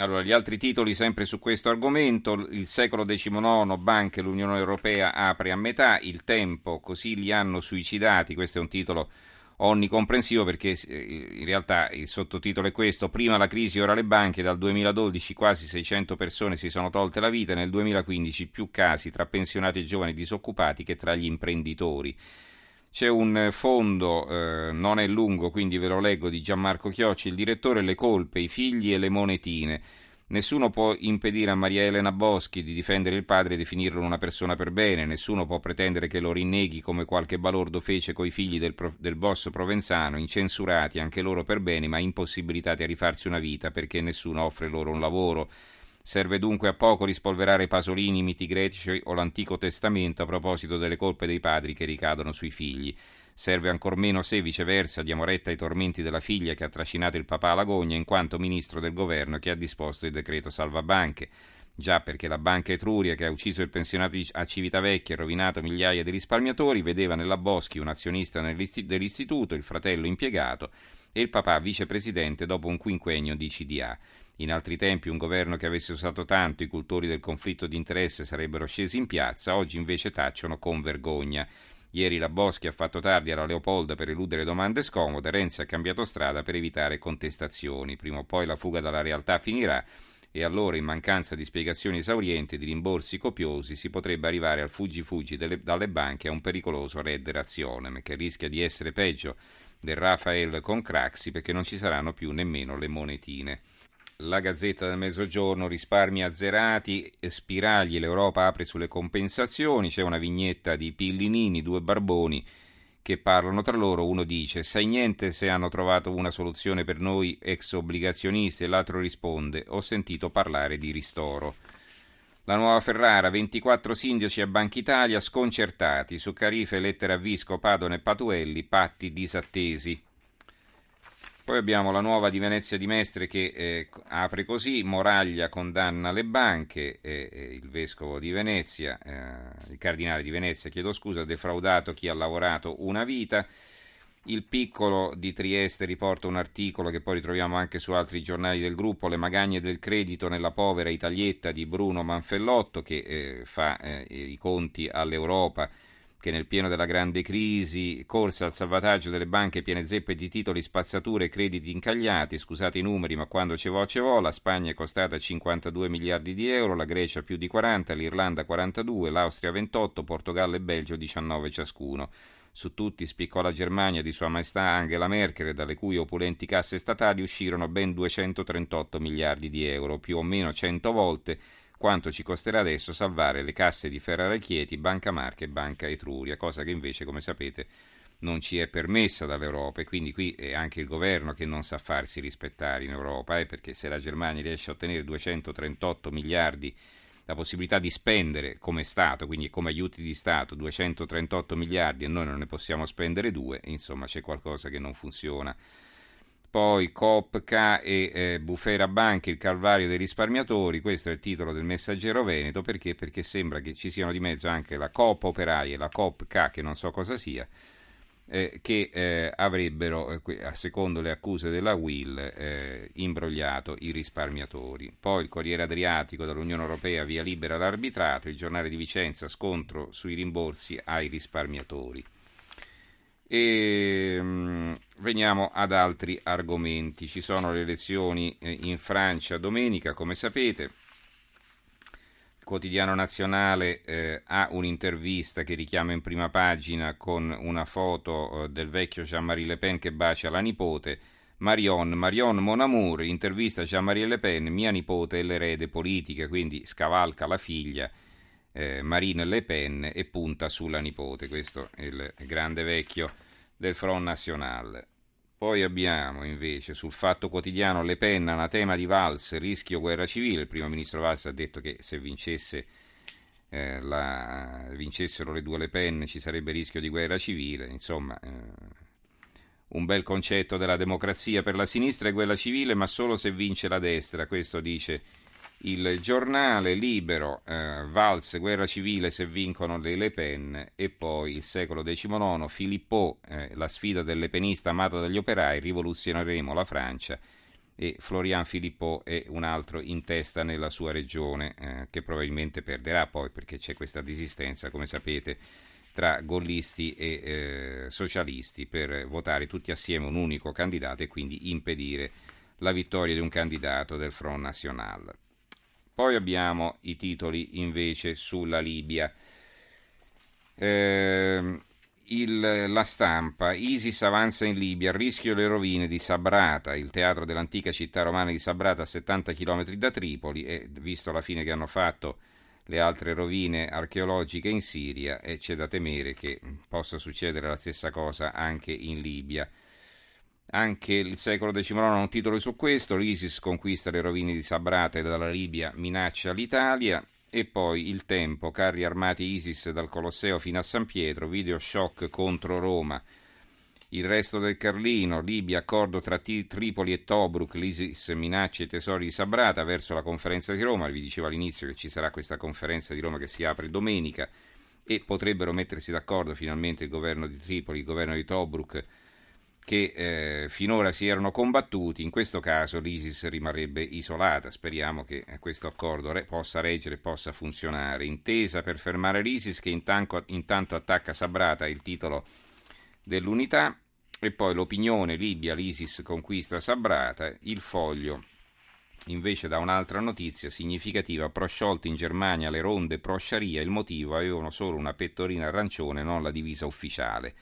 Allora, gli altri titoli sempre su questo argomento, il secolo XIX, banche, l'Unione Europea apre a metà, il tempo, così li hanno suicidati, questo è un titolo onnicomprensivo perché eh, in realtà il sottotitolo è questo, prima la crisi, ora le banche, dal 2012 quasi 600 persone si sono tolte la vita, nel 2015 più casi tra pensionati e giovani disoccupati che tra gli imprenditori. C'è un fondo, eh, non è lungo, quindi ve lo leggo, di Gianmarco Chiocci, il direttore, le colpe, i figli e le monetine. Nessuno può impedire a Maria Elena Boschi di difendere il padre e definirlo una persona per bene, nessuno può pretendere che lo rinneghi come qualche balordo fece coi figli del, del boss provenzano, incensurati anche loro per bene, ma impossibilitati a rifarsi una vita perché nessuno offre loro un lavoro. Serve dunque a poco rispolverare Pasolini, miti greci o l'Antico Testamento a proposito delle colpe dei padri che ricadono sui figli. Serve ancor meno se, viceversa, diamo retta ai tormenti della figlia che ha trascinato il papà alla gogna in quanto ministro del governo che ha disposto il decreto salvabanche. Già perché la banca Etruria, che ha ucciso il pensionato a Civitavecchia e rovinato migliaia di risparmiatori, vedeva nella Boschi un azionista dell'istituto, il fratello impiegato e il papà vicepresidente dopo un quinquennio di CDA. In altri tempi un governo che avesse usato tanto i cultori del conflitto di interesse sarebbero scesi in piazza, oggi invece tacciono con vergogna. Ieri la Boschi ha fatto tardi alla Leopolda per eludere domande scomode, Renzi ha cambiato strada per evitare contestazioni. Prima o poi la fuga dalla realtà finirà e allora, in mancanza di spiegazioni esaurienti e di rimborsi copiosi, si potrebbe arrivare al fuggi-fuggi delle, dalle banche a un pericoloso red razionem che rischia di essere peggio del Rafael con Craxi perché non ci saranno più nemmeno le monetine la Gazzetta del Mezzogiorno, risparmi azzerati, spiragli, l'Europa apre sulle compensazioni, c'è una vignetta di Pillinini, due barboni che parlano tra loro, uno dice sai niente se hanno trovato una soluzione per noi ex obbligazionisti e l'altro risponde ho sentito parlare di ristoro. La nuova Ferrara, 24 sindaci a Banca Italia sconcertati su Carife, lettera a Visco, Padone e Patuelli, patti disattesi. Poi abbiamo la nuova di Venezia di Mestre che eh, apre così, Moraglia condanna le banche, eh, il vescovo di Venezia, eh, il cardinale di Venezia, chiedo scusa, ha defraudato chi ha lavorato una vita. Il piccolo di Trieste riporta un articolo che poi ritroviamo anche su altri giornali del gruppo, Le magagne del credito nella povera Italietta di Bruno Manfellotto che eh, fa eh, i conti all'Europa che nel pieno della grande crisi corse al salvataggio delle banche piene zeppe di titoli, spazzature e crediti incagliati, scusate i numeri, ma quando ce vo ce vo, la Spagna è costata 52 miliardi di euro, la Grecia più di 40, l'Irlanda 42, l'Austria 28, Portogallo e Belgio 19 ciascuno. Su tutti spiccò la Germania di Sua Maestà Angela Merkel, dalle cui opulenti casse statali uscirono ben 238 miliardi di euro, più o meno 100 volte quanto ci costerà adesso salvare le casse di Ferrara Chieti, Banca Marche e Banca Etruria, cosa che invece, come sapete, non ci è permessa dall'Europa. E quindi qui è anche il governo che non sa farsi rispettare in Europa, eh, perché se la Germania riesce a ottenere 238 miliardi, la possibilità di spendere come Stato, quindi come aiuti di Stato, 238 miliardi e noi non ne possiamo spendere due, insomma c'è qualcosa che non funziona poi K e eh, Bufera Banche, il calvario dei risparmiatori, questo è il titolo del messaggero Veneto, perché? Perché sembra che ci siano di mezzo anche la Coop Operaia e la K, che non so cosa sia, eh, che eh, avrebbero, eh, a secondo le accuse della Will, eh, imbrogliato i risparmiatori. Poi il Corriere Adriatico dall'Unione Europea via libera l'arbitrato, il giornale di Vicenza scontro sui rimborsi ai risparmiatori. E um, veniamo ad altri argomenti. Ci sono le elezioni eh, in Francia domenica, come sapete. Il quotidiano nazionale eh, ha un'intervista che richiama in prima pagina con una foto eh, del vecchio Jean-Marie Le Pen che bacia la nipote. Marion, Marion Mon Amour, intervista Jean-Marie Le Pen, mia nipote è l'erede politica, quindi scavalca la figlia eh, Marine Le Pen e punta sulla nipote. Questo è il grande vecchio del Front National. Poi abbiamo invece sul Fatto Quotidiano Le Pen, anatema di Valls, rischio guerra civile. Il primo ministro Valls ha detto che se vincesse, eh, la, vincessero le due Le Pen ci sarebbe rischio di guerra civile. Insomma, eh, un bel concetto della democrazia per la sinistra è quella civile, ma solo se vince la destra. Questo dice il giornale libero, eh, Valls, guerra civile se vincono le Le Pen e poi il secolo XIX, Filippo, eh, la sfida del lepenista amato dagli operai, rivoluzioneremo la Francia e Florian Filippo è un altro in testa nella sua regione eh, che probabilmente perderà poi perché c'è questa disistenza, come sapete, tra gollisti e eh, socialisti per votare tutti assieme un unico candidato e quindi impedire la vittoria di un candidato del Front National. Poi abbiamo i titoli invece sulla Libia. Eh, il, la stampa, ISIS avanza in Libia, rischio le rovine di Sabrata, il teatro dell'antica città romana di Sabrata a 70 km da Tripoli e visto la fine che hanno fatto le altre rovine archeologiche in Siria e c'è da temere che possa succedere la stessa cosa anche in Libia. Anche il secolo XIX ha un titolo su questo, l'ISIS conquista le rovine di Sabrata e dalla Libia minaccia l'Italia e poi il tempo, carri armati ISIS dal Colosseo fino a San Pietro, video shock contro Roma, il resto del Carlino, Libia, accordo tra Tripoli e Tobruk, l'ISIS minaccia i tesori di Sabrata verso la conferenza di Roma, vi dicevo all'inizio che ci sarà questa conferenza di Roma che si apre domenica e potrebbero mettersi d'accordo finalmente il governo di Tripoli, il governo di Tobruk che eh, finora si erano combattuti, in questo caso l'ISIS rimarrebbe isolata. Speriamo che eh, questo accordo re- possa reggere e possa funzionare. Intesa per fermare l'ISIS che intanto, intanto attacca Sabrata, il titolo dell'unità, e poi l'opinione Libia, l'ISIS conquista Sabrata, il foglio invece da un'altra notizia significativa, prosciolti in Germania le ronde pro-Sharia, il motivo avevano solo una pettorina arancione, non la divisa ufficiale.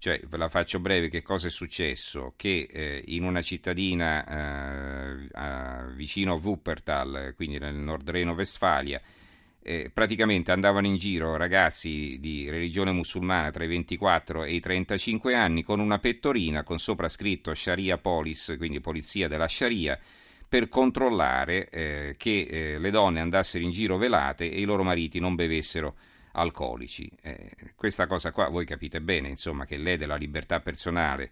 Cioè, ve la faccio breve, che cosa è successo? Che eh, in una cittadina eh, a, vicino a Wuppertal, quindi nel nord Reno-Vestfalia, eh, praticamente andavano in giro ragazzi di religione musulmana tra i 24 e i 35 anni con una pettorina con sopra scritto Sharia Police, quindi polizia della Sharia, per controllare eh, che eh, le donne andassero in giro velate e i loro mariti non bevessero alcolici. Eh, questa cosa qua voi capite bene, insomma, che lede la libertà personale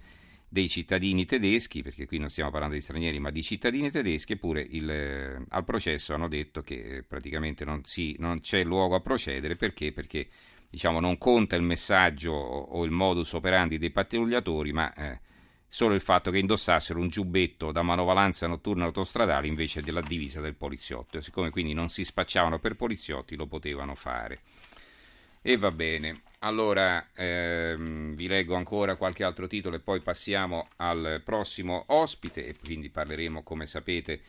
dei cittadini tedeschi, perché qui non stiamo parlando di stranieri, ma di cittadini tedeschi, eppure il, eh, al processo hanno detto che eh, praticamente non, si, non, c'è luogo a procedere, perché? Perché diciamo, non conta il messaggio o, o il modus operandi dei pattugliatori, ma eh, solo il fatto che indossassero un giubbetto da manovalanza notturna autostradale invece della divisa del poliziotto. Siccome quindi non si spacciavano per poliziotti, lo potevano fare. E va bene. Allora ehm, vi leggo ancora qualche altro titolo e poi passiamo al prossimo ospite e quindi parleremo, come sapete,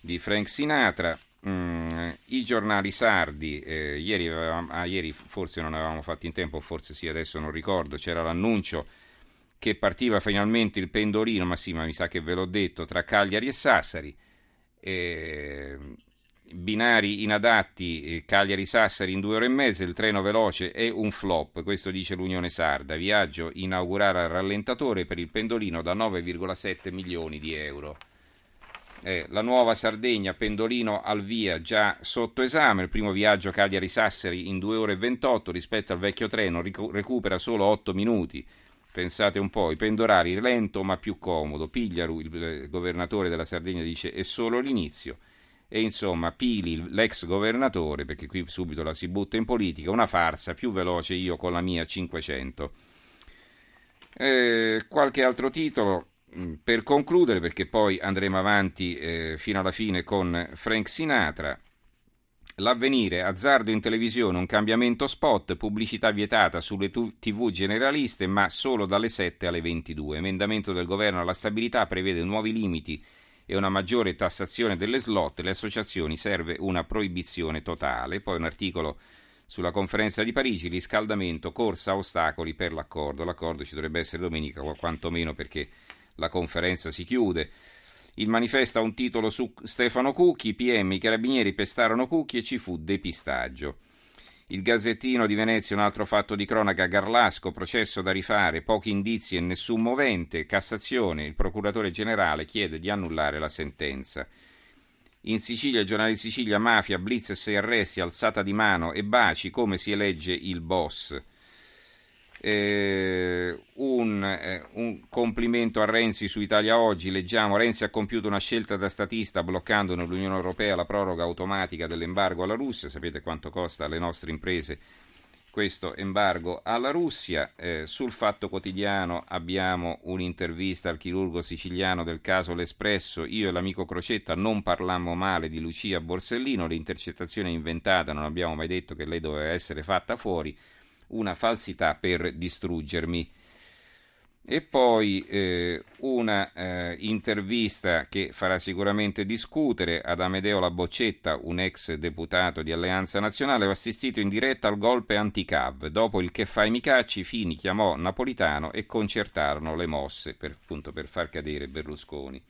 di Frank Sinatra. Mm, I giornali sardi, eh, ieri, avevamo, ah, ieri forse non avevamo fatto in tempo, forse sì, adesso non ricordo, c'era l'annuncio che partiva finalmente il pendolino, ma sì, ma mi sa che ve l'ho detto, tra Cagliari e Sassari. Eh, binari inadatti, eh, Cagliari-Sassari in due ore e mezza, il treno veloce è un flop, questo dice l'Unione Sarda, viaggio inaugurare al rallentatore per il pendolino da 9,7 milioni di euro. Eh, la nuova Sardegna, pendolino al via già sotto esame, il primo viaggio Cagliari-Sassari in 2 ore e 28 rispetto al vecchio treno ricu- recupera solo 8 minuti. Pensate un po', i pendolari lento ma più comodo. Pigliaru, il governatore della Sardegna, dice è solo l'inizio e insomma Pili, l'ex governatore, perché qui subito la si butta in politica, una farsa, più veloce io con la mia 500. Eh, qualche altro titolo mm, per concludere, perché poi andremo avanti eh, fino alla fine con Frank Sinatra. L'avvenire, azzardo in televisione, un cambiamento spot, pubblicità vietata sulle tv generaliste, ma solo dalle 7 alle 22. Emendamento del governo alla stabilità prevede nuovi limiti e una maggiore tassazione delle slot, le associazioni serve una proibizione totale. Poi un articolo sulla conferenza di Parigi, riscaldamento, corsa ostacoli per l'accordo. L'accordo ci dovrebbe essere domenica, quantomeno perché la conferenza si chiude. Il manifesto ha un titolo su Stefano Cucchi, PM, i carabinieri pestarono Cucchi e ci fu depistaggio. Il Gazzettino di Venezia, un altro fatto di cronaca, Garlasco, processo da rifare, pochi indizi e nessun movente, Cassazione, il procuratore generale chiede di annullare la sentenza. In Sicilia, il giornale di Sicilia, mafia, blitz e sei arresti, alzata di mano e baci, come si elegge il boss eh, un, eh, un, complimento a Renzi su Italia Oggi, leggiamo Renzi ha compiuto una scelta da statista bloccando nell'Unione Europea la proroga automatica dell'embargo alla Russia, sapete quanto costa alle nostre imprese questo embargo alla Russia. Eh, sul Fatto Quotidiano abbiamo un'intervista al chirurgo siciliano del caso L'Espresso. Io e l'amico Crocetta non parlammo male di Lucia Borsellino, l'intercettazione è inventata, non abbiamo mai detto che lei doveva essere fatta fuori, una falsità per distruggermi. E poi eh, una eh, intervista che farà sicuramente discutere ad Amedeo Laboccetta, un ex deputato di Alleanza Nazionale, ho assistito in diretta al golpe anti-CAV. Dopo il che fai Micacci, Fini chiamò Napolitano e concertarono le mosse per, appunto, per far cadere Berlusconi.